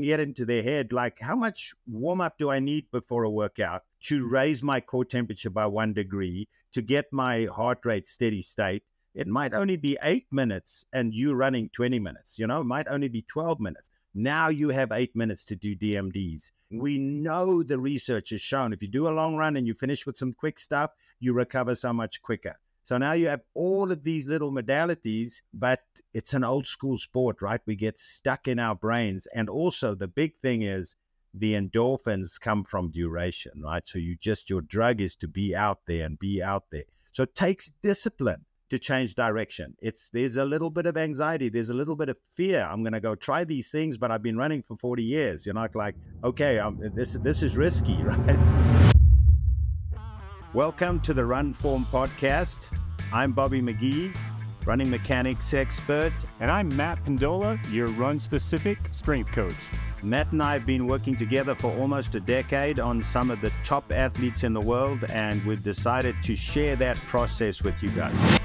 get into their head like, how much warm up do I need before a workout to mm. raise my core temperature by one degree, to get my heart rate steady state? It might only be eight minutes and you running 20 minutes, you know, it might only be 12 minutes. Now you have eight minutes to do DMDs. We know the research has shown if you do a long run and you finish with some quick stuff, you recover so much quicker. So now you have all of these little modalities, but it's an old school sport, right? We get stuck in our brains. And also, the big thing is the endorphins come from duration, right? So you just, your drug is to be out there and be out there. So it takes discipline to change direction. It's there's a little bit of anxiety, there's a little bit of fear. I'm going to go try these things, but I've been running for 40 years. You're not like, okay, um, this this is risky, right? Welcome to the Run Form podcast. I'm Bobby McGee, running mechanics expert. And I'm Matt Pendola, your run specific strength coach. Matt and I have been working together for almost a decade on some of the top athletes in the world, and we've decided to share that process with you guys.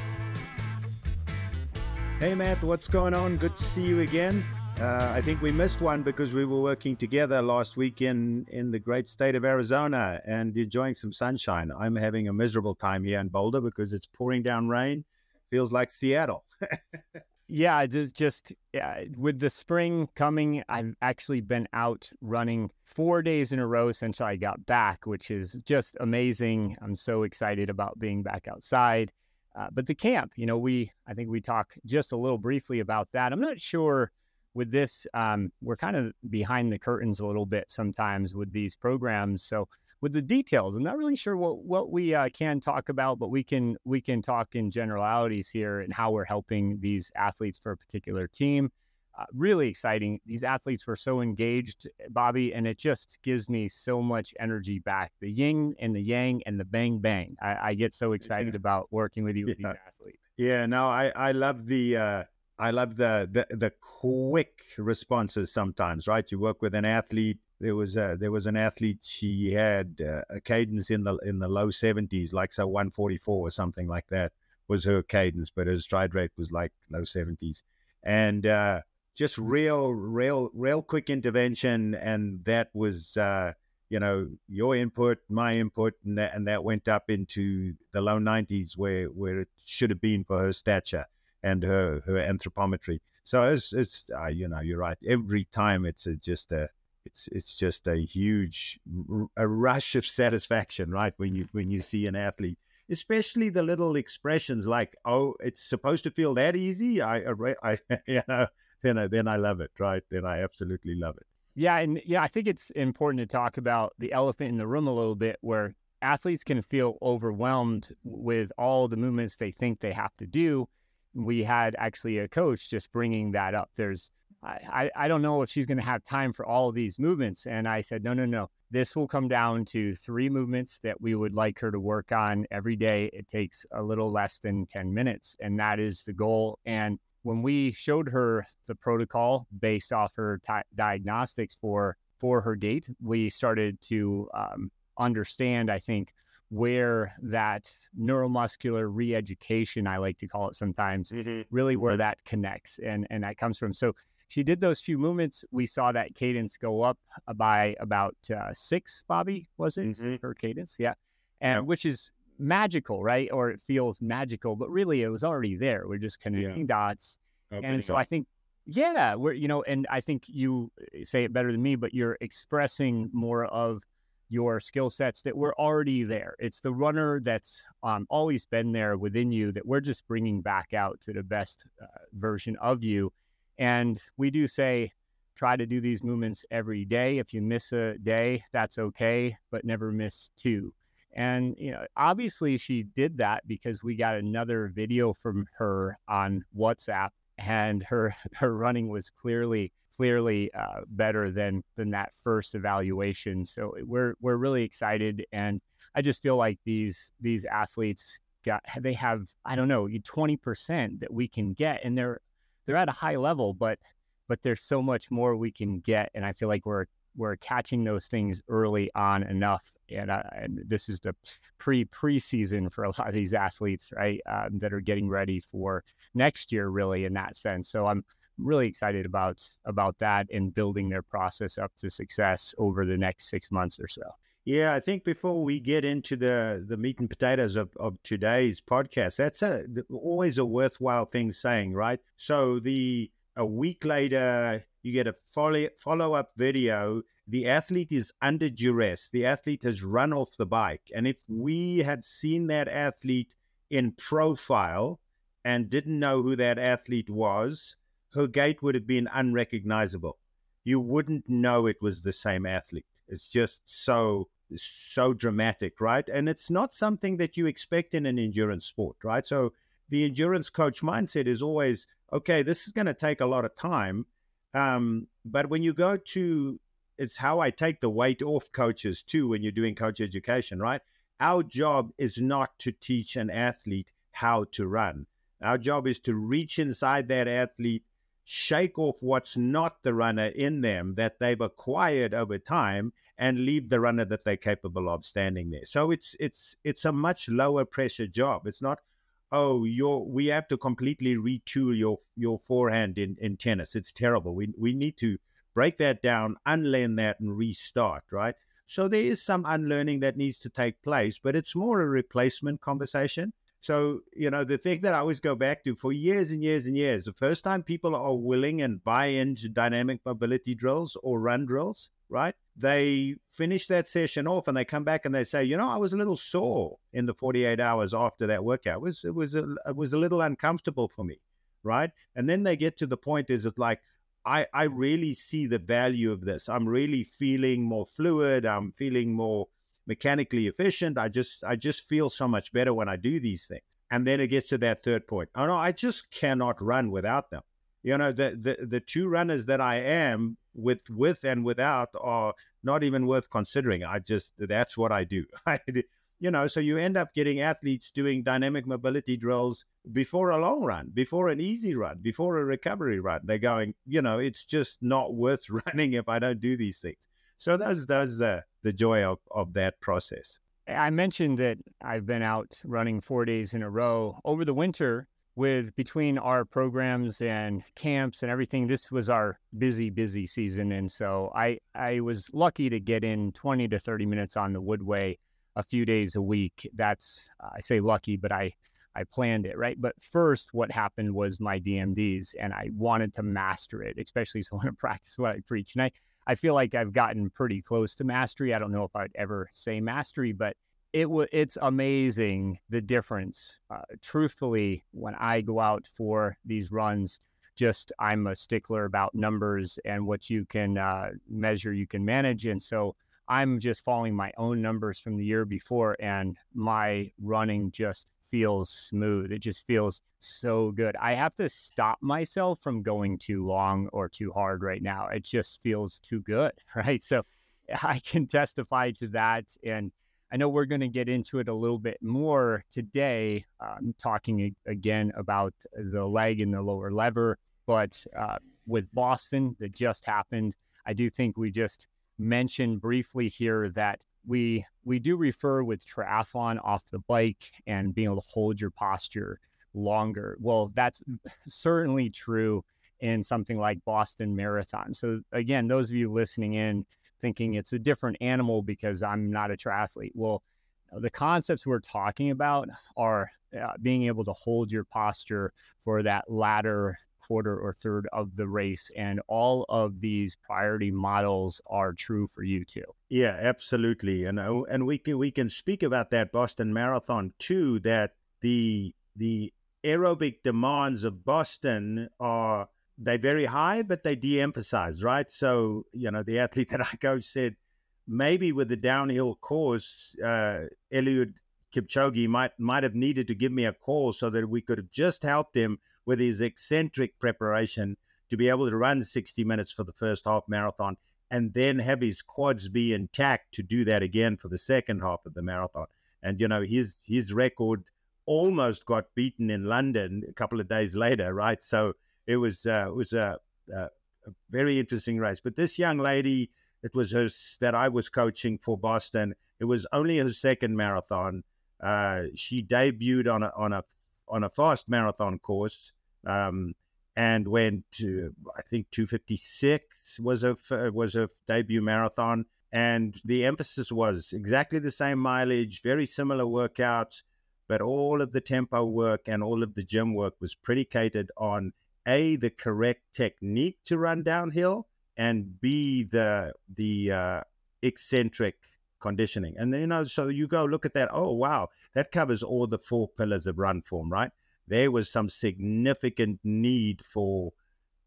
Hey, Matt, what's going on? Good to see you again. Uh, I think we missed one because we were working together last week in, in the great state of Arizona and enjoying some sunshine. I'm having a miserable time here in Boulder because it's pouring down rain. Feels like Seattle. yeah, just yeah, with the spring coming, I've actually been out running four days in a row since I got back, which is just amazing. I'm so excited about being back outside. Uh, but the camp, you know, we I think we talked just a little briefly about that. I'm not sure with this, um, we're kind of behind the curtains a little bit sometimes with these programs. So with the details, I'm not really sure what what we uh, can talk about, but we can we can talk in generalities here and how we're helping these athletes for a particular team. Uh, really exciting. These athletes were so engaged, Bobby, and it just gives me so much energy back. The yin and the yang and the bang bang. I, I get so excited yeah. about working with you with yeah. these athletes. Yeah, no, I I love the. Uh I love the, the the quick responses sometimes, right? You work with an athlete. There was a, there was an athlete. She had uh, a cadence in the in the low seventies, like so one forty four or something like that was her cadence, but her stride rate was like low seventies, and uh, just real, real, real quick intervention, and that was. Uh, you know your input, my input, and that and that went up into the low 90s where where it should have been for her stature and her her anthropometry. So it's it's uh, you know you're right. Every time it's a, just a it's it's just a huge a rush of satisfaction, right? When you when you see an athlete, especially the little expressions like "Oh, it's supposed to feel that easy." I, I, you know, then I, then I love it, right? Then I absolutely love it. Yeah, and yeah, I think it's important to talk about the elephant in the room a little bit, where athletes can feel overwhelmed with all the movements they think they have to do we had actually a coach just bringing that up. There's, I, I don't know if she's going to have time for all of these movements. And I said, no, no, no. This will come down to three movements that we would like her to work on every day. It takes a little less than 10 minutes, and that is the goal. And when we showed her the protocol based off her t- diagnostics for for her date, we started to um, understand, I think, where that neuromuscular re-education, I like to call it sometimes, mm-hmm. really where mm-hmm. that connects and and that comes from. So she did those few movements. We saw that cadence go up by about uh, six. Bobby was it mm-hmm. her cadence? Yeah, and yep. which is magical, right? Or it feels magical, but really it was already there. We're just connecting yeah. dots. Okay. And so I think yeah, we're you know, and I think you say it better than me, but you're expressing more of your skill sets that were already there. It's the runner that's um, always been there within you that we're just bringing back out to the best uh, version of you. And we do say, try to do these movements every day. If you miss a day, that's okay, but never miss two. And you know, obviously she did that because we got another video from her on WhatsApp and her her running was clearly clearly uh, better than than that first evaluation. So we're we're really excited, and I just feel like these these athletes got they have I don't know twenty percent that we can get, and they're they're at a high level, but but there's so much more we can get, and I feel like we're we're catching those things early on enough, and, uh, and this is the pre preseason for a lot of these athletes, right? Um, that are getting ready for next year, really, in that sense. So I'm really excited about about that and building their process up to success over the next six months or so. Yeah, I think before we get into the the meat and potatoes of, of today's podcast, that's a always a worthwhile thing saying, right? So the a week later, you get a follow up video. The athlete is under duress. The athlete has run off the bike, and if we had seen that athlete in profile and didn't know who that athlete was, her gait would have been unrecognizable. You wouldn't know it was the same athlete. It's just so so dramatic, right? And it's not something that you expect in an endurance sport, right? So the endurance coach mindset is always, okay, this is going to take a lot of time. Um, but when you go to, it's how I take the weight off coaches too when you're doing coach education, right? Our job is not to teach an athlete how to run. Our job is to reach inside that athlete, shake off what's not the runner in them that they've acquired over time and leave the runner that they're capable of standing there. So it's it's it's a much lower pressure job. It's not oh your we have to completely retool your your forehand in, in tennis. It's terrible. We we need to break that down, unlearn that and restart, right? So there is some unlearning that needs to take place, but it's more a replacement conversation. So, you know, the thing that I always go back to for years and years and years, the first time people are willing and buy into dynamic mobility drills or run drills, right? They finish that session off and they come back and they say, you know, I was a little sore in the 48 hours after that workout. It was it was a, it was a little uncomfortable for me, right? And then they get to the point is it like I I really see the value of this. I'm really feeling more fluid. I'm feeling more mechanically efficient. I just I just feel so much better when I do these things. And then it gets to that third point. Oh no, I just cannot run without them. You know, the the, the two runners that I am with with and without are not even worth considering. I just that's what I do. you know, so you end up getting athletes doing dynamic mobility drills before a long run, before an easy run, before a recovery run. They're going, you know, it's just not worth running if I don't do these things. So that's that's uh, the joy of, of that process. I mentioned that I've been out running four days in a row over the winter with between our programs and camps and everything. This was our busy, busy season. And so I, I was lucky to get in 20 to 30 minutes on the Woodway a few days a week. That's, I say lucky, but I, I planned it, right? But first, what happened was my DMDs, and I wanted to master it, especially so I want to practice what I preach. And I, I feel like I've gotten pretty close to mastery. I don't know if I'd ever say mastery, but it w- it's amazing the difference. Uh, truthfully, when I go out for these runs, just I'm a stickler about numbers and what you can uh, measure, you can manage, and so I'm just following my own numbers from the year before, and my running just feels smooth. It just feels so good. I have to stop myself from going too long or too hard right now. It just feels too good, right? So I can testify to that. And I know we're going to get into it a little bit more today, um, talking again about the leg and the lower lever. But uh, with Boston, that just happened, I do think we just mentioned briefly here that we we do refer with triathlon off the bike and being able to hold your posture longer. Well, that's certainly true in something like Boston Marathon. So again, those of you listening in thinking it's a different animal because I'm not a triathlete. Well, the concepts we're talking about are uh, being able to hold your posture for that latter quarter or third of the race. And all of these priority models are true for you too. Yeah, absolutely. And uh, and we can we can speak about that Boston Marathon too. That the the aerobic demands of Boston are they're very high, but they de-emphasize, right? So you know the athlete that I coach said maybe with the downhill course, uh, Eliud Kipchoge might might have needed to give me a call so that we could have just helped him with his eccentric preparation to be able to run 60 minutes for the first half marathon and then have his quads be intact to do that again for the second half of the marathon. And you know his his record almost got beaten in London a couple of days later, right? So it was uh, it was a, a, a, very interesting race. But this young lady, it was her that I was coaching for Boston. It was only her second marathon. Uh, she debuted on a on a on a fast marathon course. Um, and went to I think 256 was a was a debut marathon, and the emphasis was exactly the same mileage, very similar workouts, but all of the tempo work and all of the gym work was predicated on a the correct technique to run downhill, and b the the uh, eccentric conditioning. And then you know, so you go look at that. Oh wow, that covers all the four pillars of run form, right? there was some significant need for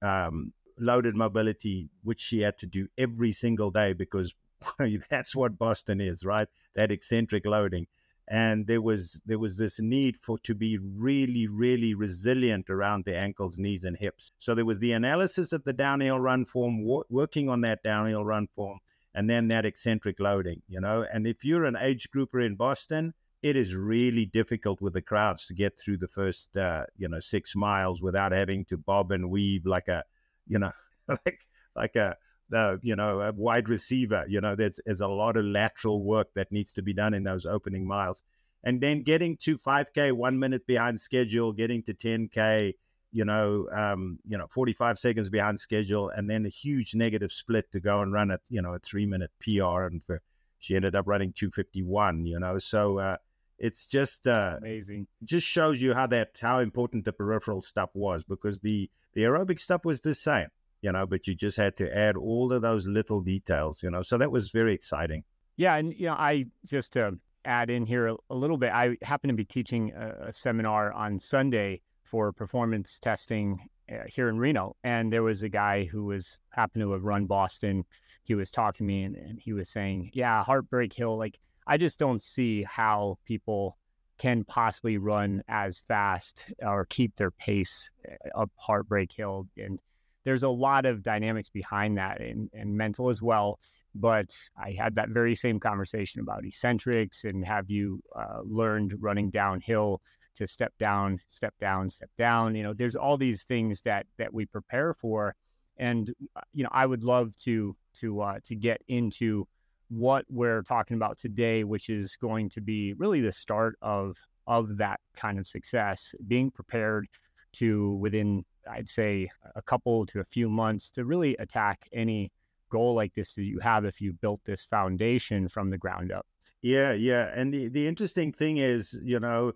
um, loaded mobility, which she had to do every single day because that's what Boston is, right? That eccentric loading. And there was there was this need for to be really, really resilient around the ankles, knees, and hips. So there was the analysis of the downhill run form, working on that downhill run form, and then that eccentric loading, you know. And if you're an age grouper in Boston, it is really difficult with the crowds to get through the first uh, you know six miles without having to bob and weave like a you know like like a the you know a wide receiver you know there's there's a lot of lateral work that needs to be done in those opening miles. And then getting to 5k one minute behind schedule getting to 10k you know um, you know 45 seconds behind schedule and then a huge negative split to go and run at you know a three minute pr and for, she ended up running 251 you know. So uh, it's just uh, amazing. Just shows you how that how important the peripheral stuff was because the the aerobic stuff was the same, you know, but you just had to add all of those little details, you know. So that was very exciting. Yeah, and you know, I just to add in here a, a little bit. I happen to be teaching a, a seminar on Sunday for performance testing uh, here in Reno, and there was a guy who was happened to have run Boston. He was talking to me, and, and he was saying, "Yeah, Heartbreak Hill, like." I just don't see how people can possibly run as fast or keep their pace eh, up Heartbreak Hill. And there's a lot of dynamics behind that and, and mental as well. But I had that very same conversation about eccentrics and have you uh, learned running downhill to step down, step down, step down. You know, there's all these things that that we prepare for, and uh, you know, I would love to to uh, to get into what we're talking about today, which is going to be really the start of of that kind of success, being prepared to within I'd say a couple to a few months to really attack any goal like this that you have if you've built this foundation from the ground up. Yeah, yeah. And the, the interesting thing is, you know,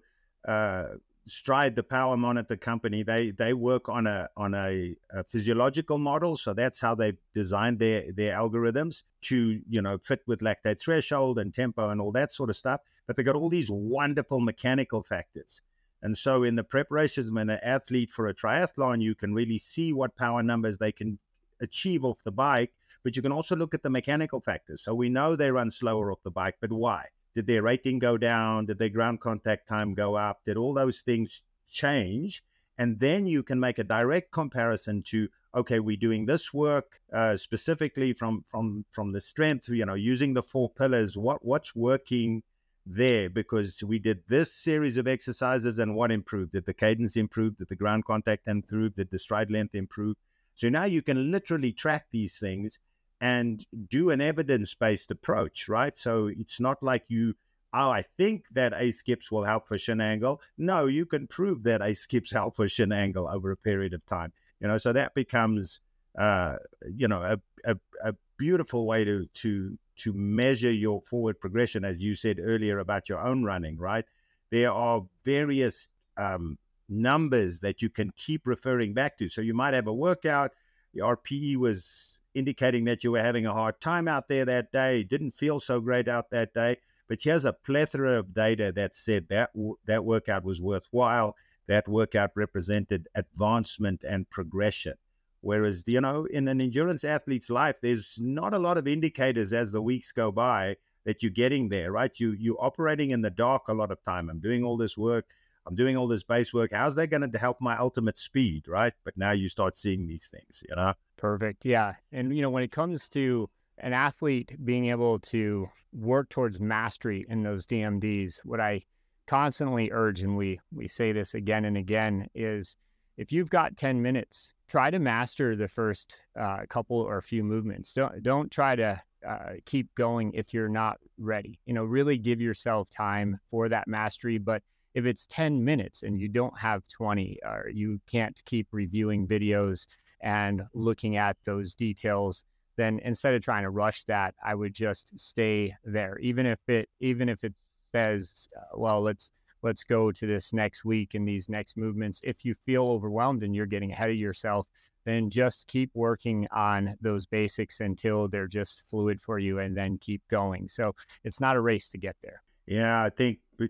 uh, Stryd, the power monitor company, they they work on a on a, a, physiological model, so that's how they designed their their algorithms to you know fit with lactate threshold and tempo and all that sort of stuff. But they got all these wonderful mechanical factors, and so in the preparation when an athlete for a triathlon, you can really see what power numbers they can achieve off the bike, but you can also look at the mechanical factors. So we know they run slower off the bike, but why? Did their rating go down? Did their ground contact time go up? Did all those things change? And then you can make a direct comparison to okay, we're doing this work uh, specifically from from from the strength, you know, using the four pillars. What what's working there because we did this series of exercises and what improved? Did the cadence improve? Did the ground contact improve? Did the stride length improve? So now you can literally track these things and do an evidence based approach, right? So it's not like you, oh, I think that A skips will help for shin angle. No, you can prove that A skips help for shin angle over a period of time. You know, so that becomes, uh, you know, a, a, a beautiful way to to to measure your forward progression, as you said earlier about your own running, right? There are various um, numbers that you can keep referring back to. So you might have a workout, the RPE was indicating that you were having a hard time out there that day, didn't feel so great out that day. But here's a plethora of data that said that that workout was worthwhile. That workout represented advancement and progression. Whereas, you know, in an endurance athlete's life, there's not a lot of indicators as the weeks go by that you're getting there, right? You you're operating in the dark a lot of time. I'm doing all this work. I'm doing all this base work. How's that going to help my ultimate speed, right? But now you start seeing these things, you know? Perfect. Yeah. And, you know, when it comes to an athlete being able to work towards mastery in those DMDs, what I constantly urge, and we, we say this again and again, is if you've got 10 minutes, try to master the first uh, couple or few movements. Don't, don't try to uh, keep going if you're not ready. You know, really give yourself time for that mastery. But if it's 10 minutes and you don't have 20 or you can't keep reviewing videos and looking at those details then instead of trying to rush that i would just stay there even if it even if it says uh, well let's let's go to this next week and these next movements. If you feel overwhelmed and you're getting ahead of yourself then just keep working on those basics until they're just fluid for you and then keep going. So it's not a race to get there. Yeah i think uh,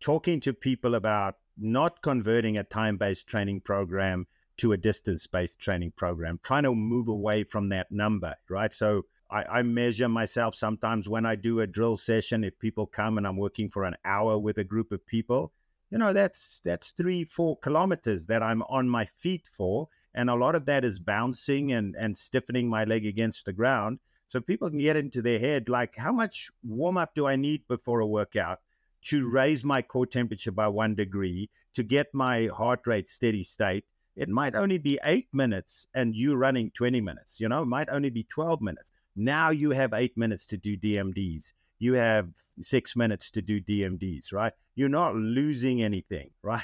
talking to people about not converting a time based training program to a distance based training program, trying to move away from that number, right? So I, I, measure myself sometimes when I do a drill session. If people come and I'm working for an hour with a group of people, you know, that's that's three, four kilometers that I'm on my feet for. And a lot of that is bouncing and, and stiffening my leg against the ground. So people can get into their head like, how much warm up do I need before a workout? to mm. raise my core temperature by one degree to get my heart rate steady state, it might only be eight minutes and you running 20 minutes, you know, it might only be 12 minutes. Now you have eight minutes to do DMDs. You have six minutes to do DMDs, right? You're not losing anything, right?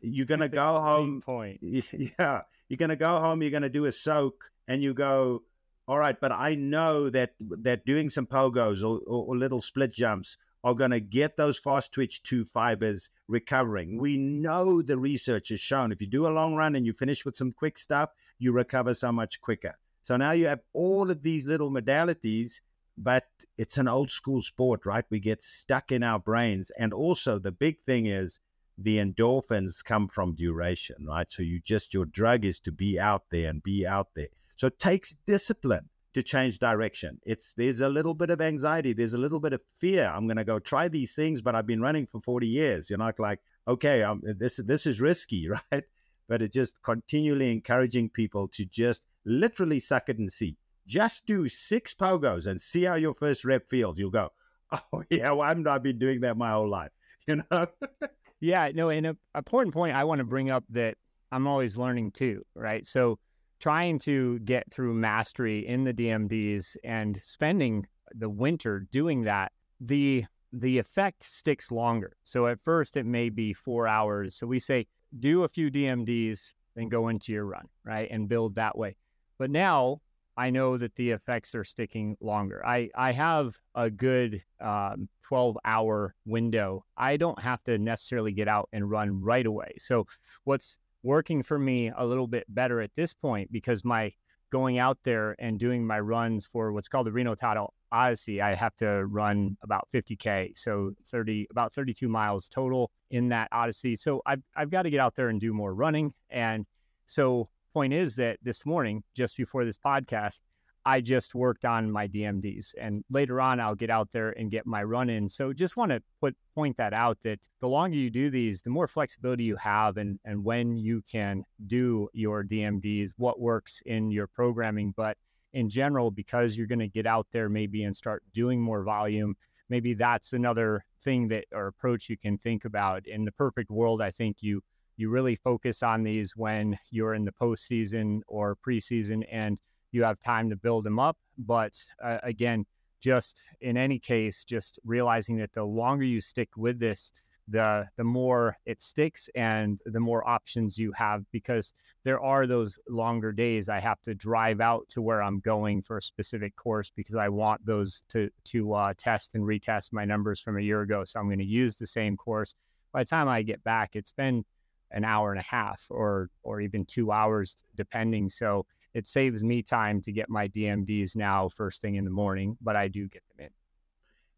You're going to go home. Point. Yeah. You're going to go home. You're going to do a soak and you go, all right, but I know that that doing some pogos or, or, or little split jumps are going to get those fast twitch 2 fibers recovering. We know the research has shown if you do a long run and you finish with some quick stuff, you recover so much quicker. So now you have all of these little modalities, but it's an old school sport, right? We get stuck in our brains. And also, the big thing is the endorphins come from duration, right? So you just, your drug is to be out there and be out there. So it takes discipline to change direction. It's there's a little bit of anxiety, there's a little bit of fear. I'm going to go try these things, but I've been running for 40 years. You're not like, okay, um, this this is risky, right? But it's just continually encouraging people to just literally suck it and see. Just do six pogos and see how your first rep feels. You'll go, oh yeah, well, I've not been doing that my whole life, you know. yeah, no, and a important point I want to bring up that I'm always learning too, right? So trying to get through mastery in the DMDs and spending the winter doing that, the the effect sticks longer. So at first it may be four hours. So we say do a few DMDs, then go into your run, right? And build that way. But now I know that the effects are sticking longer. I, I have a good um, 12 hour window. I don't have to necessarily get out and run right away. So what's working for me a little bit better at this point because my going out there and doing my runs for what's called the Reno Tahoe Odyssey, I have to run about 50k, so 30 about 32 miles total in that Odyssey. So I've I've got to get out there and do more running. And so point is that this morning, just before this podcast, I just worked on my DMDs and later on I'll get out there and get my run in. So just want to put point that out that the longer you do these, the more flexibility you have and and when you can do your DMDs, what works in your programming, but in general because you're going to get out there maybe and start doing more volume, maybe that's another thing that or approach you can think about. In the perfect world, I think you you really focus on these when you're in the postseason or preseason and you have time to build them up. But uh, again, just in any case, just realizing that the longer you stick with this, the the more it sticks and the more options you have because there are those longer days I have to drive out to where I'm going for a specific course because I want those to to uh, test and retest my numbers from a year ago. So I'm going to use the same course. By the time I get back, it's been an hour and a half or or even two hours depending. So it saves me time to get my DMDs now first thing in the morning, but I do get them in.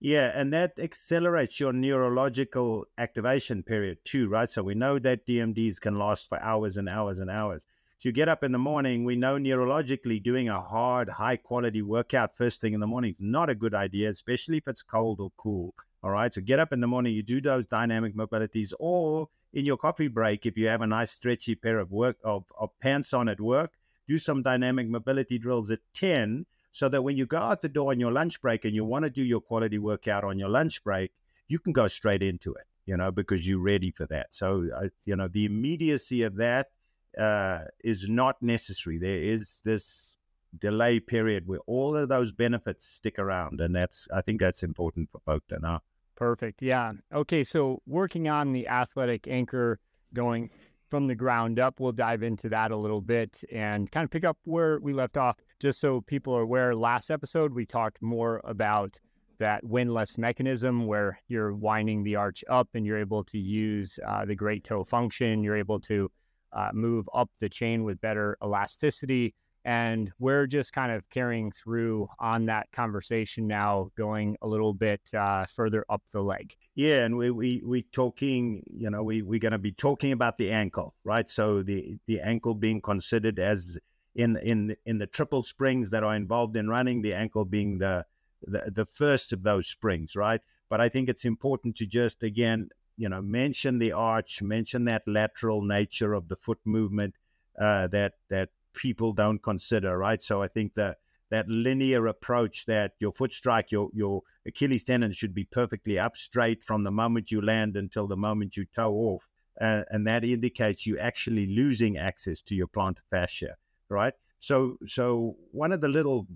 Yeah, and that accelerates your neurological activation period too, right? So we know that DMDs can last for hours and hours and hours. So you get up in the morning, we know neurologically doing a hard, high quality workout first thing in the morning is not a good idea, especially if it's cold or cool. All right. So get up in the morning, you do those dynamic mobilities, or in your coffee break, if you have a nice stretchy pair of work of, of pants on at work, do some dynamic mobility drills at 10 so that when you go out the door on your lunch break and you want to do your quality workout on your lunch break, you can go straight into it, you know, because you're ready for that. So, uh, you know, the immediacy of that uh, is not necessary. There is this delay period where all of those benefits stick around. And that's, I think that's important for folk to know. Perfect. Yeah. Okay. So working on the athletic anchor going from the ground up, we'll dive into that a little bit and kind of pick up where we left off. Just so people are aware, last episode we talked more about that windlass mechanism where you're winding the arch up and you're able to use uh, the great toe function. You're able to uh, move up the chain with better elasticity and we're just kind of carrying through on that conversation now, going a little bit uh, further up the leg. Yeah, and we we we talking, you know, we we're going to be talking about the ankle, right? So the the ankle being considered as in in in the triple springs that are involved in running, the ankle being the the, the first of those springs, right? But I think it's important to just again, you know, mention the arch, mention that lateral nature of the foot movement, uh, that that people don't consider, right? So I think that that linear approach that your foot strike, your your Achilles tendon should be perfectly up straight from the moment you land until the moment you toe off, uh, and that indicates you actually losing access to your plantar fascia, right? So so one of the little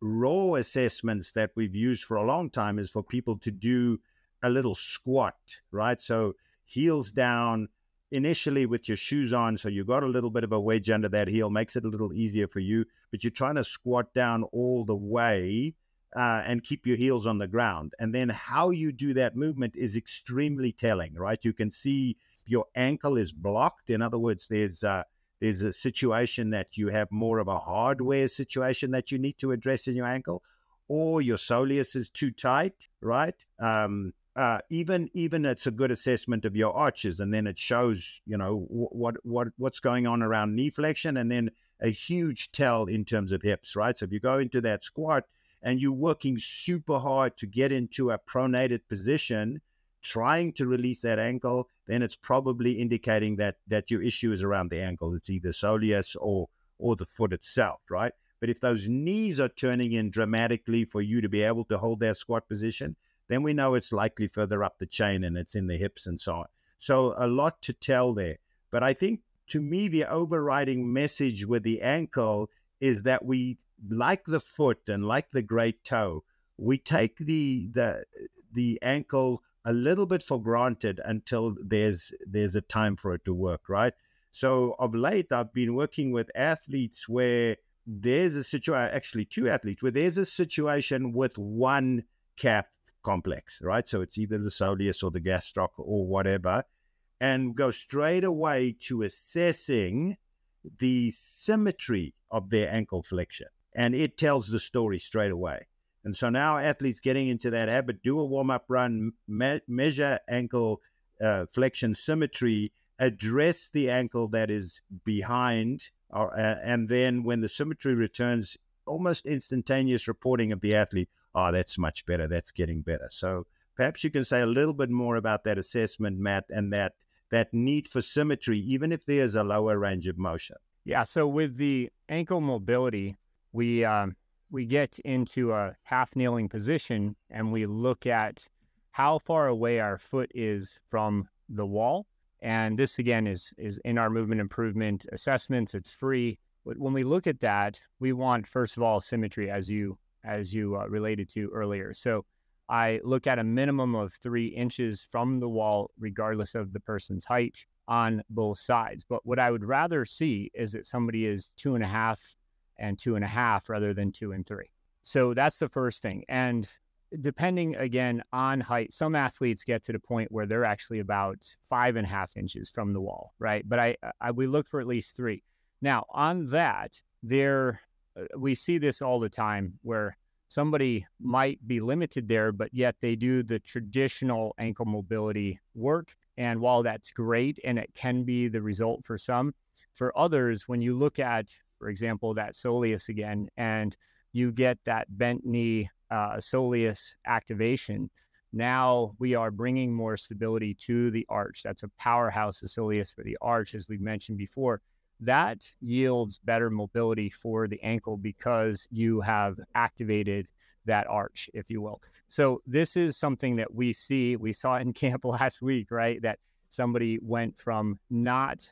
raw assessments that we've used for a long time is for people to do a little squat, right? So heels down, initially with your shoes on, so you got a little bit of a wedge under that heel, makes it a little easier for you. But you're trying to squat down all the way uh, and keep your heels on the ground. And then how you do that movement is extremely telling, right? You can see your ankle is blocked. In other words, there's a, there's a situation that you have more of a hardware situation that you need to address in your ankle, or your soleus is too tight, right? Um, uh, even even it's a good assessment of your arches, and then it shows you know what what what's going on around knee flexion, and then a huge tell in terms of hips, right? So if you go into that squat and you're working super hard to get into a pronated position, trying to release that ankle, then it's probably indicating that that your issue is around the ankle. It's either soleus or or the foot itself, right? But if those knees are turning in dramatically for you to be able to hold that squat position, then we know it's likely further up the chain and it's in the hips and so on. So a lot to tell there. But I think to me, the overriding message with the ankle is that we, like the foot and like the great toe, we take the the the ankle a little bit for granted until there's there's a time for it to work, right? So of late, I've been working with athletes where there's a situation, actually two athletes, where there's a situation with one calf complex, right? So it's either the soleus or the gastroc or whatever, and go straight away to assessing the symmetry of their ankle flexion. And it tells the story straight away. And so now athletes getting into that habit, do a warm up run, me- measure ankle uh, flexion symmetry, address the ankle that is behind, uh, and then when the symmetry returns, almost instantaneous reporting of the athlete oh, that's much better. That's getting better. So perhaps you can say a little bit more about that assessment, Matt, and that that need for symmetry, even if there's a lower range of motion. Yeah. So with the ankle mobility, we um, we get into a half kneeling position and we look at how far away our foot is from the wall. And this again is is in our movement improvement assessments. It's free. But when we look at that, we want first of all symmetry, as you as you uh, related to earlier. So I look at a minimum of three inches from the wall, regardless of the person's height on both sides. But what I would rather see is that somebody is two and a half and two and a half rather than two and three. So that's the first thing. And depending again on height, some athletes get to the point where they're actually about five and a half inches from the wall, right? But I, I we look for at least three. Now on that, there we see this all the time where somebody might be limited there, but yet they do the traditional ankle mobility work. And while that's great and it can be the result for some, for others, when you look at, for example, that soleus again, and you get that bent knee uh, soleus activation, now we are bringing more stability to the arch. That's a powerhouse soleus for the arch, as we've mentioned before that yields better mobility for the ankle because you have activated that arch, if you will. So this is something that we see. We saw in camp last week, right? That somebody went from not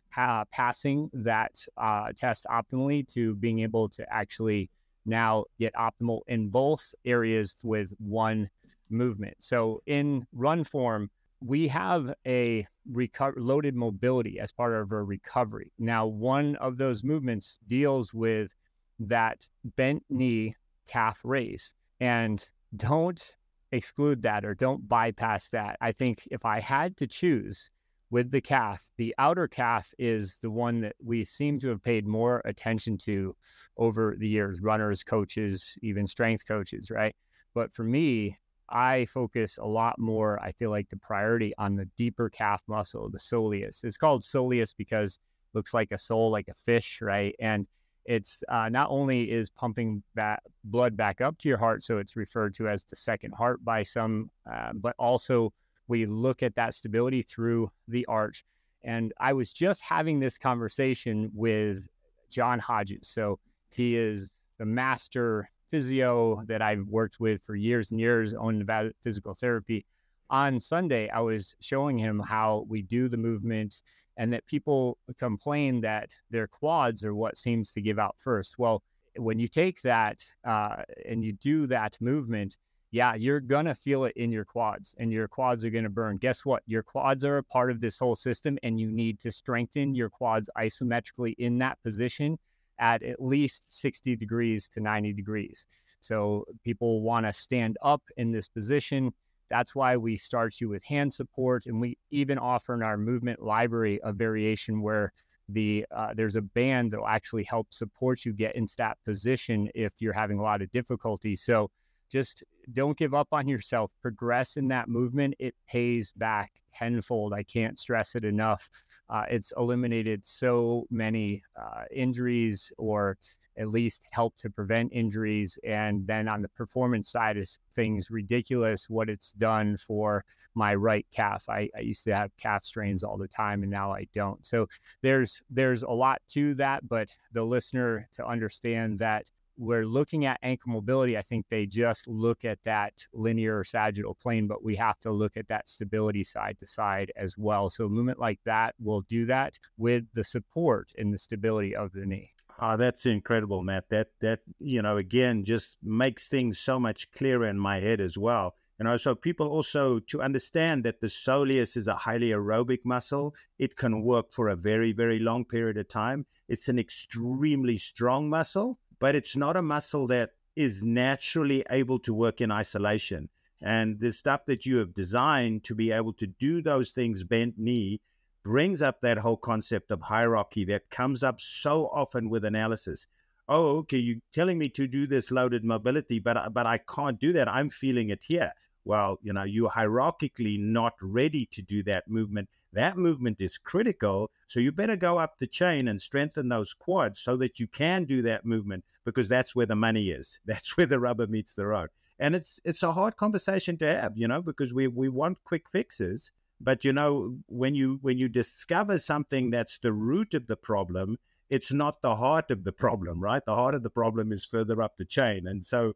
passing that uh, test optimally to being able to actually now get optimal in both areas with one movement. So in run form, we have a reco- loaded mobility as part of a recovery. Now, one of those movements deals with that bent knee calf raise. And don't exclude that or don't bypass that. I think if I had to choose with the calf, the outer calf is the one that we seem to have paid more attention to over the years, runners, coaches, even strength coaches, right? But for me, I focus a lot more, I feel like the priority on the deeper calf muscle, the soleus. It's called soleus because it looks like a sole, like a fish, right? And it's uh, not only is pumping that blood back up to your heart, so it's referred to as the second heart by some, uh, but also we look at that stability through the arch. And I was just having this conversation with John Hodges. So he is the master physio that I've worked with for years and years on Nevada Physical Therapy. On Sunday, I was showing him how we do the movement and that people complain that their quads are what seems to give out first. Well, when you take that uh, and you do that movement, yeah, you're gonna feel it in your quads, and your quads are gonna burn. Guess what? Your quads are a part of this whole system, and you need to strengthen your quads isometrically in that position at at least 60 degrees to 90 degrees. So people want to stand up in this position. That's why we start you with hand support, and we even offer in our movement library a variation where the uh, there's a band that will actually help support you get into that position if you're having a lot of difficulty. So just don't give up on yourself. Progress in that movement; it pays back tenfold. I can't stress it enough. Uh, it's eliminated so many uh, injuries or at least help to prevent injuries. And then on the performance side is things, ridiculous what it's done for my right calf. I, I used to have calf strains all the time, and now I don't. So there's there's a lot to that, but the listener to understand that we're looking at ankle mobility, I think they just look at that linear or sagittal plane, but we have to look at that stability side to side as well. So, movement like that will do that with the support and the stability of the knee. Oh, that's incredible, Matt. That that you know again just makes things so much clearer in my head as well. You know, so people also to understand that the soleus is a highly aerobic muscle. It can work for a very very long period of time. It's an extremely strong muscle, but it's not a muscle that is naturally able to work in isolation. And the stuff that you have designed to be able to do those things bent knee brings up that whole concept of hierarchy that comes up so often with analysis. Oh, okay, you're telling me to do this loaded mobility, but but I can't do that. I'm feeling it here. Well, you know, you're hierarchically not ready to do that movement. That movement is critical. So you better go up the chain and strengthen those quads so that you can do that movement because that's where the money is. That's where the rubber meets the road. And it's it's a hard conversation to have, you know, because we we want quick fixes but you know when you when you discover something that's the root of the problem it's not the heart of the problem right the heart of the problem is further up the chain and so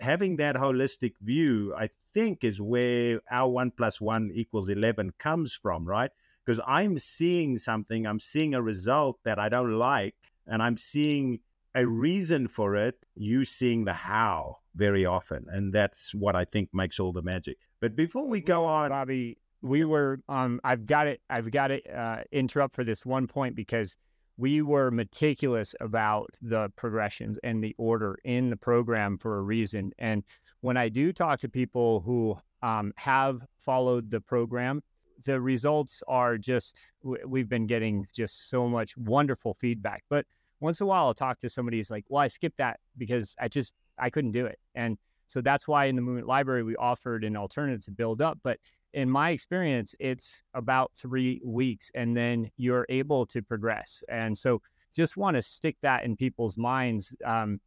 having that holistic view i think is where our 1 plus 1 equals 11 comes from right? Because i'm seeing something i'm seeing a result that i don't like and i'm seeing a reason for it you seeing the how very often and that's what i think makes all the magic. But before we go on bobby we were um I've got it I've got to uh, interrupt for this one point because we were meticulous about the progressions and the order in the program for a reason. And when I do talk to people who um, have followed the program, the results are just we've been getting just so much wonderful feedback. But once in a while, I'll talk to somebody who's like, "Well, I skipped that because I just I couldn't do it," and so that's why in the movement library we offered an alternative to build up. But in my experience, it's about three weeks and then you're able to progress. And so just want to stick that in people's minds. Um,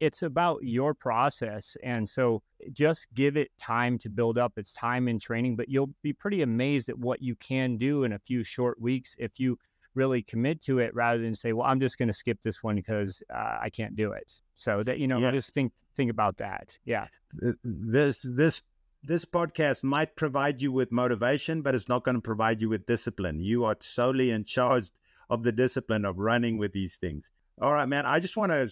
it's about your process. And so just give it time to build up. It's time in training, but you'll be pretty amazed at what you can do in a few short weeks if you really commit to it rather than say, well, I'm just going to skip this one because uh, I can't do it. So that, you know, yeah. just think, think about that. Yeah. This, this this podcast might provide you with motivation, but it's not going to provide you with discipline. You are solely in charge of the discipline of running with these things. All right, man. I just want to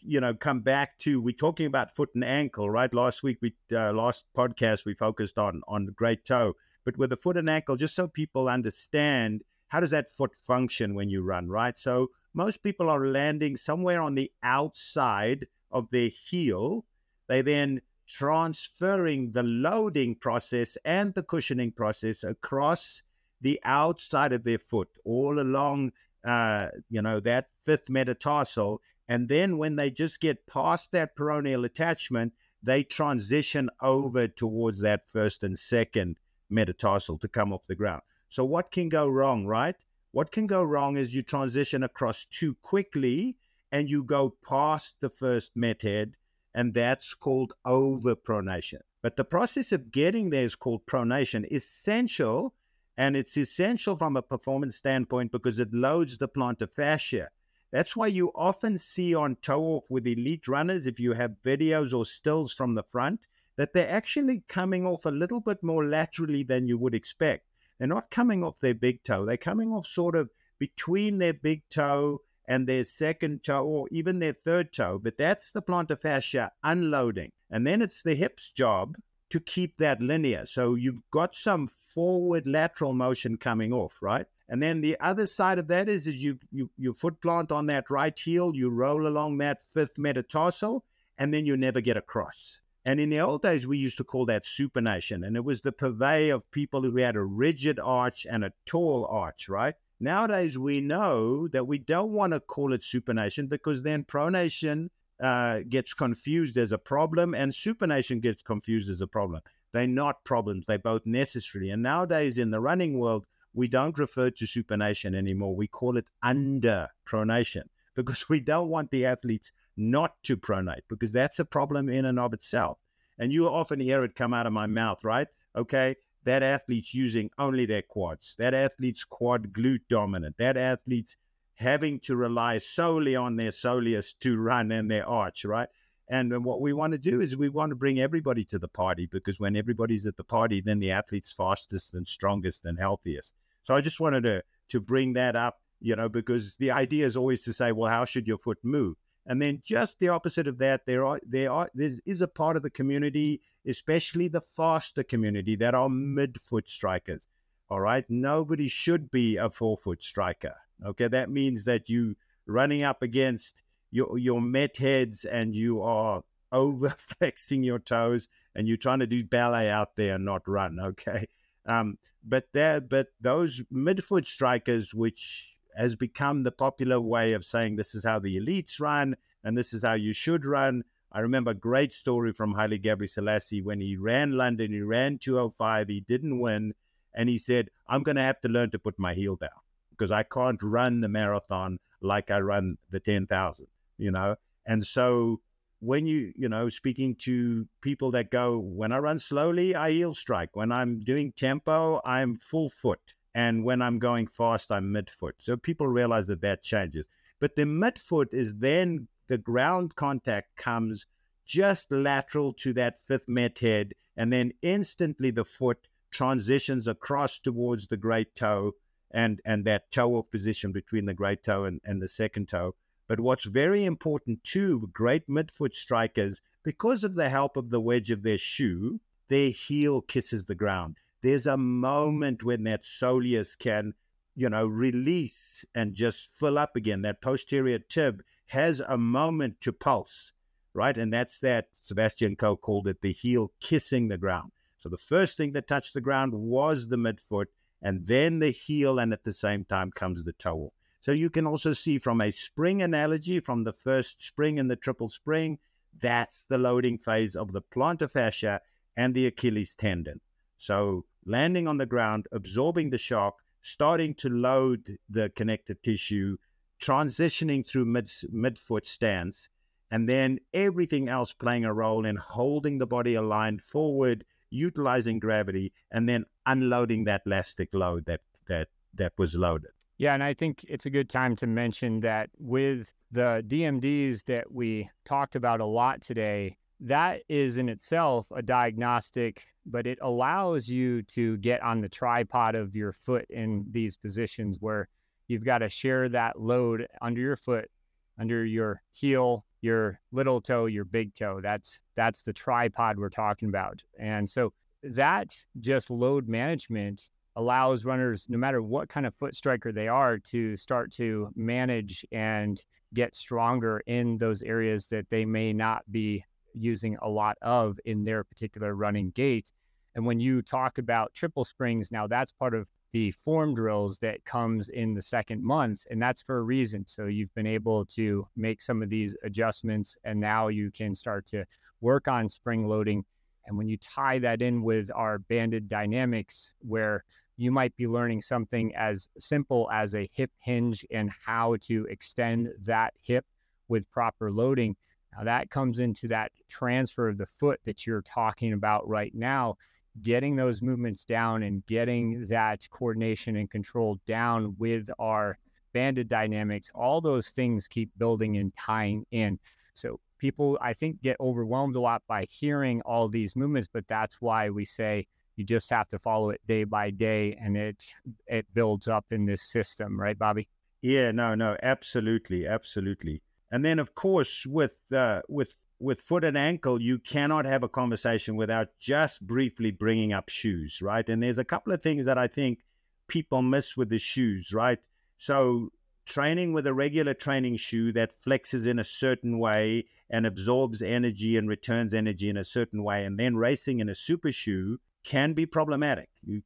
you know come back to we're talking about foot and ankle, right? Last week we uh, last podcast we focused on on great toe, but with the foot and ankle, just so people understand how does that foot function when you run, right? So most people are landing somewhere on the outside of their heel. They then transferring the loading process and the cushioning process across the outside of their foot, all along, uh, you know, that fifth metatarsal. And then when they just get past that peroneal attachment, they transition over towards that first and second metatarsal to come off the ground. So, what can go wrong, right? What can go wrong is you transition across too quickly and you go past the first met head, and that's called overpronation. But the process of getting there is called pronation, essential, and it's essential from a performance standpoint because it loads the plantar fascia. That's why you often see on toe off with elite runners, if you have videos or stills from the front, that they're actually coming off a little bit more laterally than you would expect. They're not coming off their big toe. They're coming off sort of between their big toe and their second toe or even their third toe. But that's the plantar fascia unloading. And then it's the hip's job to keep that linear. So you've got some forward lateral motion coming off, right? And then the other side of that is, is you, you you foot plant on that right heel, you roll along that fifth metatarsal, and then you never get across. And in the old days, we used to call that supination. And it was the purvey of people who had a rigid arch and a tall arch, right? Nowadays, we know that we don't want to call it supination because then pronation uh, gets confused as a problem and supination gets confused as a problem. They're not problems, they're both necessary. And nowadays, in the running world, we don't refer to supination anymore. We call it under pronation because we don't want the athletes not to pronate because that's a problem in and of itself. And you often hear it come out of my mouth, right? Okay, that athlete's using only their quads. That athlete's quad glute dominant. That athlete's having to rely solely on their soleus to run and their arch, right? And what we want to do is we want to bring everybody to the party because when everybody's at the party, then the athlete's fastest and strongest and healthiest. So I just wanted to to bring that up, you know, because the idea is always to say, well, how should your foot move? And then just the opposite of that, there are there are there is a part of the community, especially the faster community, that are midfoot strikers. All right. Nobody should be a forefoot striker. Okay. That means that you running up against your your met heads and you are over flexing your toes and you're trying to do ballet out there and not run. Okay. Um, but there, but those midfoot strikers, which has become the popular way of saying this is how the elites run and this is how you should run. I remember a great story from Haile Gebrselassie when he ran London, he ran 205, he didn't win, and he said, I'm going to have to learn to put my heel down because I can't run the marathon like I run the 10,000, you know? And so when you, you know, speaking to people that go, when I run slowly, I heel strike. When I'm doing tempo, I'm full foot. And when I'm going fast, I'm midfoot. So people realize that that changes. But the midfoot is then the ground contact comes just lateral to that fifth met head. And then instantly the foot transitions across towards the great toe and, and that toe off position between the great toe and, and the second toe. But what's very important too, great midfoot strikers, because of the help of the wedge of their shoe, their heel kisses the ground there's a mm-hmm. moment when that soleus can, you know, release and just fill up again. That posterior tib has a moment to pulse, right? And that's that Sebastian Coe called it the heel kissing the ground. So the first thing that touched the ground was the midfoot, and then the heel, and at the same time comes the toe. So you can also see from a spring analogy, from the first spring and the triple spring, that's the loading phase of the plantar fascia and the Achilles tendon. So landing on the ground, absorbing the shock, starting to load the connective tissue, transitioning through mid midfoot stance, and then everything else playing a role in holding the body aligned forward, utilizing gravity, and then unloading that elastic load that that that was loaded. Yeah, and I think it's a good time to mention that with the DMDs that we talked about a lot today, that is in itself a diagnostic, but it allows you to get on the tripod of your foot in these positions where you've got to share that load under your foot, under your heel, your little toe, your big toe. That's that's the tripod we're talking about. And so that just load management allows runners, no matter what kind of foot striker they are, to start to manage and get stronger in those areas that they may not be using a lot of in their particular running gait. And when you talk about triple springs, now that's part of the form drills that comes in the second month and that's for a reason so you've been able to make some of these adjustments and now you can start to work on spring loading and when you tie that in with our banded dynamics where you might be learning something as simple as a hip hinge and how to extend that hip with proper loading now that comes into that transfer of the foot that you're talking about right now getting those movements down and getting that coordination and control down with our banded dynamics, all those things keep building and tying in. So people, I think, get overwhelmed a lot by hearing all these movements, but that's why we say you just have to follow it day by day and it it builds up in this system, right, Bobby? Yeah, no, no, absolutely, absolutely. And then of course with uh, with with foot and ankle, you cannot have a conversation without just briefly bringing up shoes, right? And there's a couple of things that I think people miss with the shoes, right? So, training with a regular training shoe that flexes in a certain way and absorbs energy and returns energy in a certain way, and then racing in a super shoe can be problematic. You,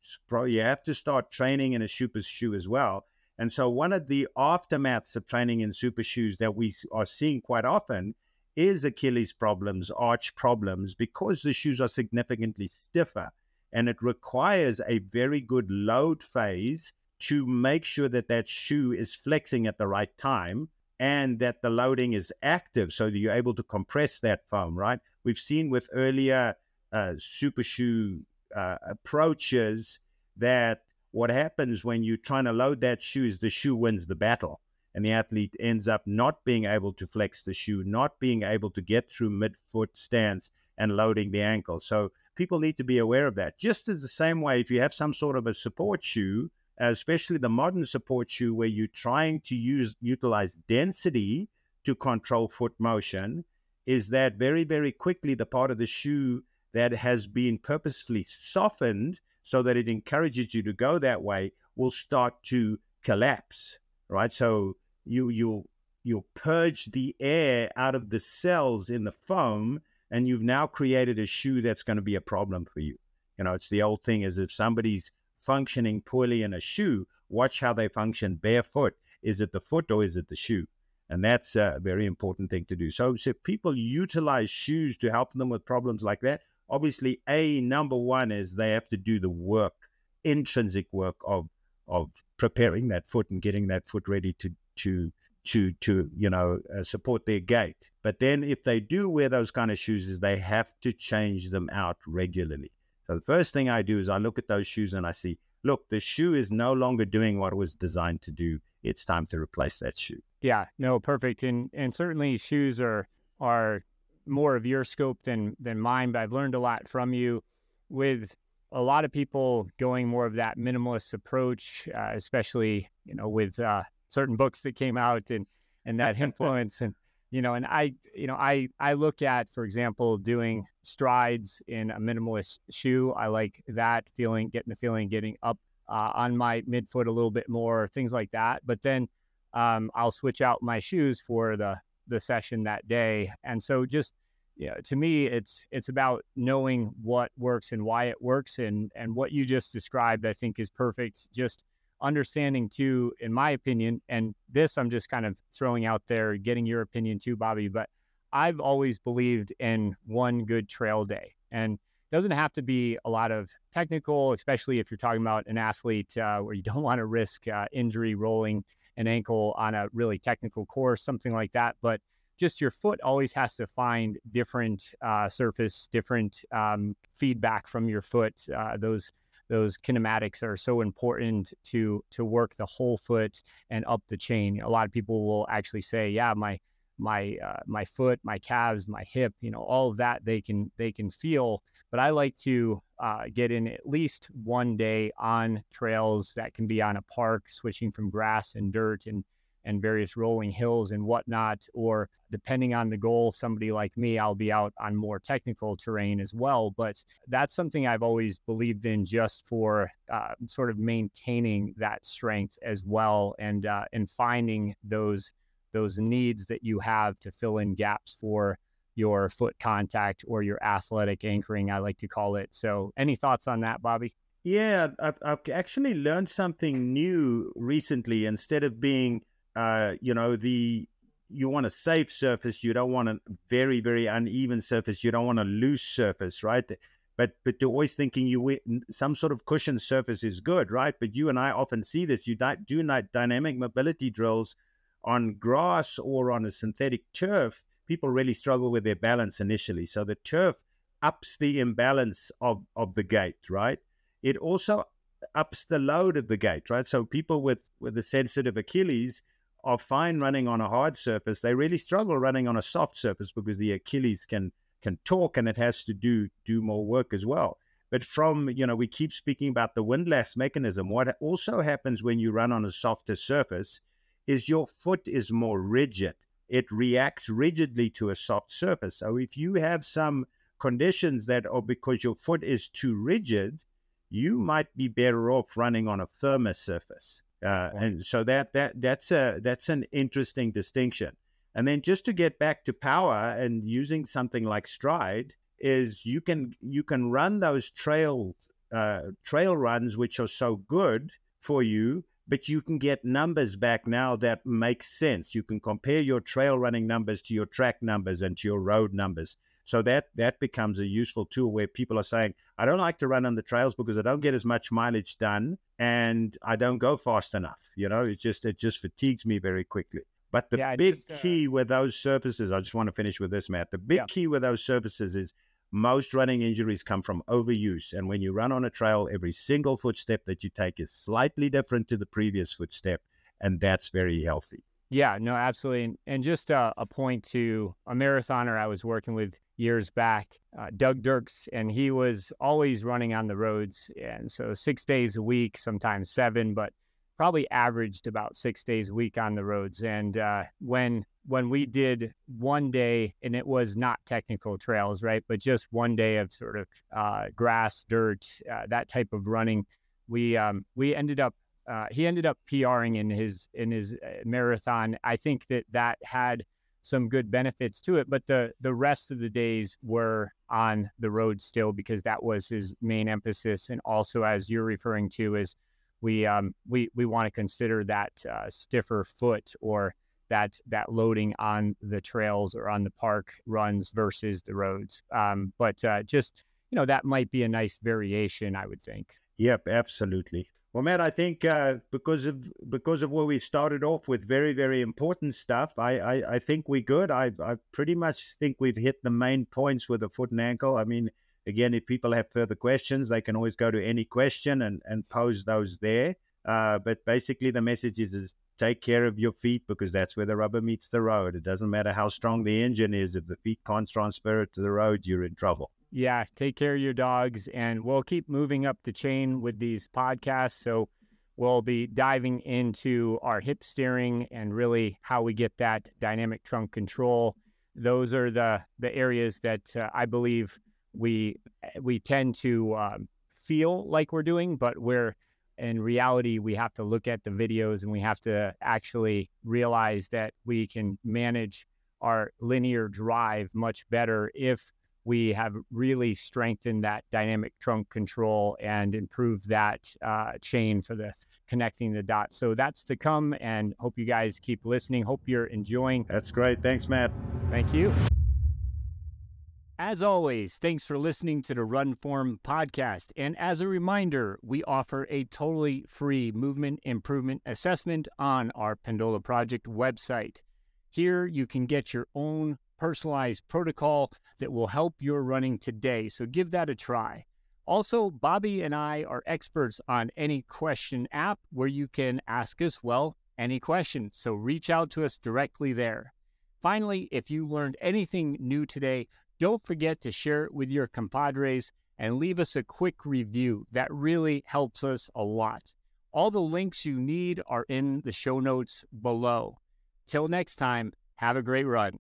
you have to start training in a super shoe as well. And so, one of the aftermaths of training in super shoes that we are seeing quite often is Achilles problems, arch problems, because the shoes are significantly stiffer. And it requires a very good load phase to make sure that that shoe is flexing at the right time and that the loading is active so that you're able to compress that foam, right? We've seen with earlier uh, super shoe uh, approaches that what happens when you're trying to load that shoe is the shoe wins the battle and the athlete ends up not being able to flex the shoe, not being able to get through midfoot stance and loading the ankle. So people need to be aware of that. Just as the same way, if you have some sort of a support shoe, uh, especially the modern support shoe where you're trying to use utilize density to control foot motion, is that very, very quickly the part of the shoe that has been purposefully softened so that it encourages you to go that way will start to collapse right? So you you you purge the air out of the cells in the foam, and you've now created a shoe that's going to be a problem for you. You know, it's the old thing is if somebody's functioning poorly in a shoe, watch how they function barefoot. Is it the foot or is it the shoe? And that's a very important thing to do. So, so people utilize shoes to help them with problems like that. Obviously, a number one is they have to do the work, intrinsic work of of preparing that foot and getting that foot ready to to to to you know uh, support their gait. But then if they do wear those kind of shoes, is they have to change them out regularly. So the first thing I do is I look at those shoes and I see, look, the shoe is no longer doing what it was designed to do. It's time to replace that shoe. Yeah, no, perfect. And and certainly shoes are are more of your scope than than mine, but I've learned a lot from you with a lot of people going more of that minimalist approach, uh, especially you know with uh, certain books that came out and and that influence and you know and I you know I I look at for example doing strides in a minimalist shoe. I like that feeling, getting the feeling, getting up uh, on my midfoot a little bit more, things like that. But then um, I'll switch out my shoes for the the session that day, and so just yeah, to me, it's it's about knowing what works and why it works, and and what you just described, I think, is perfect. Just understanding too, in my opinion, and this I'm just kind of throwing out there, getting your opinion too, Bobby. But I've always believed in one good trail day, and it doesn't have to be a lot of technical, especially if you're talking about an athlete uh, where you don't want to risk uh, injury, rolling an ankle on a really technical course, something like that. But just your foot always has to find different uh, surface, different um, feedback from your foot. Uh, those those kinematics are so important to to work the whole foot and up the chain. A lot of people will actually say, "Yeah, my my uh, my foot, my calves, my hip, you know, all of that they can they can feel." But I like to uh, get in at least one day on trails that can be on a park, switching from grass and dirt and and various rolling hills and whatnot. Or depending on the goal, somebody like me, I'll be out on more technical terrain as well. But that's something I've always believed in just for uh, sort of maintaining that strength as well and uh, and finding those those needs that you have to fill in gaps for your foot contact or your athletic anchoring, I like to call it. So, any thoughts on that, Bobby? Yeah, I've, I've actually learned something new recently. Instead of being, uh, you know, the you want a safe surface, you don't want a very, very uneven surface, you don't want a loose surface, right? But but you're always thinking you some sort of cushion surface is good, right? But you and I often see this. You do not dynamic mobility drills on grass or on a synthetic turf. People really struggle with their balance initially. So the turf ups the imbalance of of the gait, right? it also ups the load of the gait, right? So people with with a sensitive Achilles are fine running on a hard surface. They really struggle running on a soft surface because the Achilles can can talk and it has to do do more work as well. But from you know, we keep speaking about the windlass mechanism. What also happens when you run on a softer surface is your foot is more rigid. It reacts rigidly to a soft surface. So if you have some conditions that are because your foot is too rigid, you might be better off running on a firmer surface. Uh, and so that that that's a that's an interesting distinction. And then just to get back to power and using something like Stryd is you can you can run those trail uh, trail runs which are so good for you, but you can get numbers back now that make sense. You can compare your trail running numbers to your track numbers and to your road numbers. So that that becomes a useful tool where people are saying, I don't like to run on the trails because I don't get as much mileage done and I don't go fast enough. You know, it just it just fatigues me very quickly. But the yeah, big just, uh... key with those surfaces, I just want to finish with this, Matt. The big yeah. key with those surfaces is most running injuries come from overuse. And when you run on a trail, every single footstep that you take is slightly different to the previous footstep. And that's very healthy. Yeah, no, absolutely. And, just uh, a point to a marathoner I was working with years back, uh, Doug Dirks, and he was always running on the roads. And so six days a week, sometimes seven, but probably averaged about six days a week on the roads. And uh, when when we did one day, and it was not technical trails, right, but just one day of sort of uh, grass, dirt, uh, that type of running, we um, we ended up uh, he ended up PRing in his in his uh, marathon. I think that that had some good benefits to it, but the the rest of the days were on the road still because that was his main emphasis. And also, as you're referring to, is we um, we we want to consider that uh, stiffer foot or that that loading on the trails or on the park runs versus the roads. Um, but uh, just you know that might be a nice variation, I would think. Yep, absolutely. Well, Matt, I think uh, because of because of where we started off with very very important stuff, I I, I think we're good. I I pretty much think we've hit the main points with the foot and ankle. I mean, again, if people have further questions, they can always go to any question and and pose those there. Uh, but basically, the message is, is take care of your feet because that's where the rubber meets the road. It doesn't matter how strong the engine is; if the feet can't transfer it to the road, you're in trouble yeah, take care of your dogs. And we'll keep moving up the chain with these podcasts. So we'll be diving into our hip steering and really how we get that dynamic trunk control. Those are the the areas that uh, I believe we we tend to um, feel like we're doing, but we're in reality we have to look at the videos and we have to actually realize that we can manage our linear drive much better if we have really strengthened that dynamic trunk control and improved that uh, chain for the connecting the dots. So that's to come, and hope you guys keep listening. Hope you're enjoying. That's great. Thanks, Matt. Thank you. As always, thanks for listening to the Run Form podcast. And as a reminder, we offer a totally free movement improvement assessment on our Pendola Project website. Here, you can get your own personalized protocol that will help your running today. So give that a try. Also, Bobby and I are experts on any question app where you can ask us, well, any question. So reach out to us directly there. Finally, if you learned anything new today, don't forget to share it with your compadres and leave us a quick review. That really helps us a lot. All the links you need are in the show notes below. Till next time, have a great run.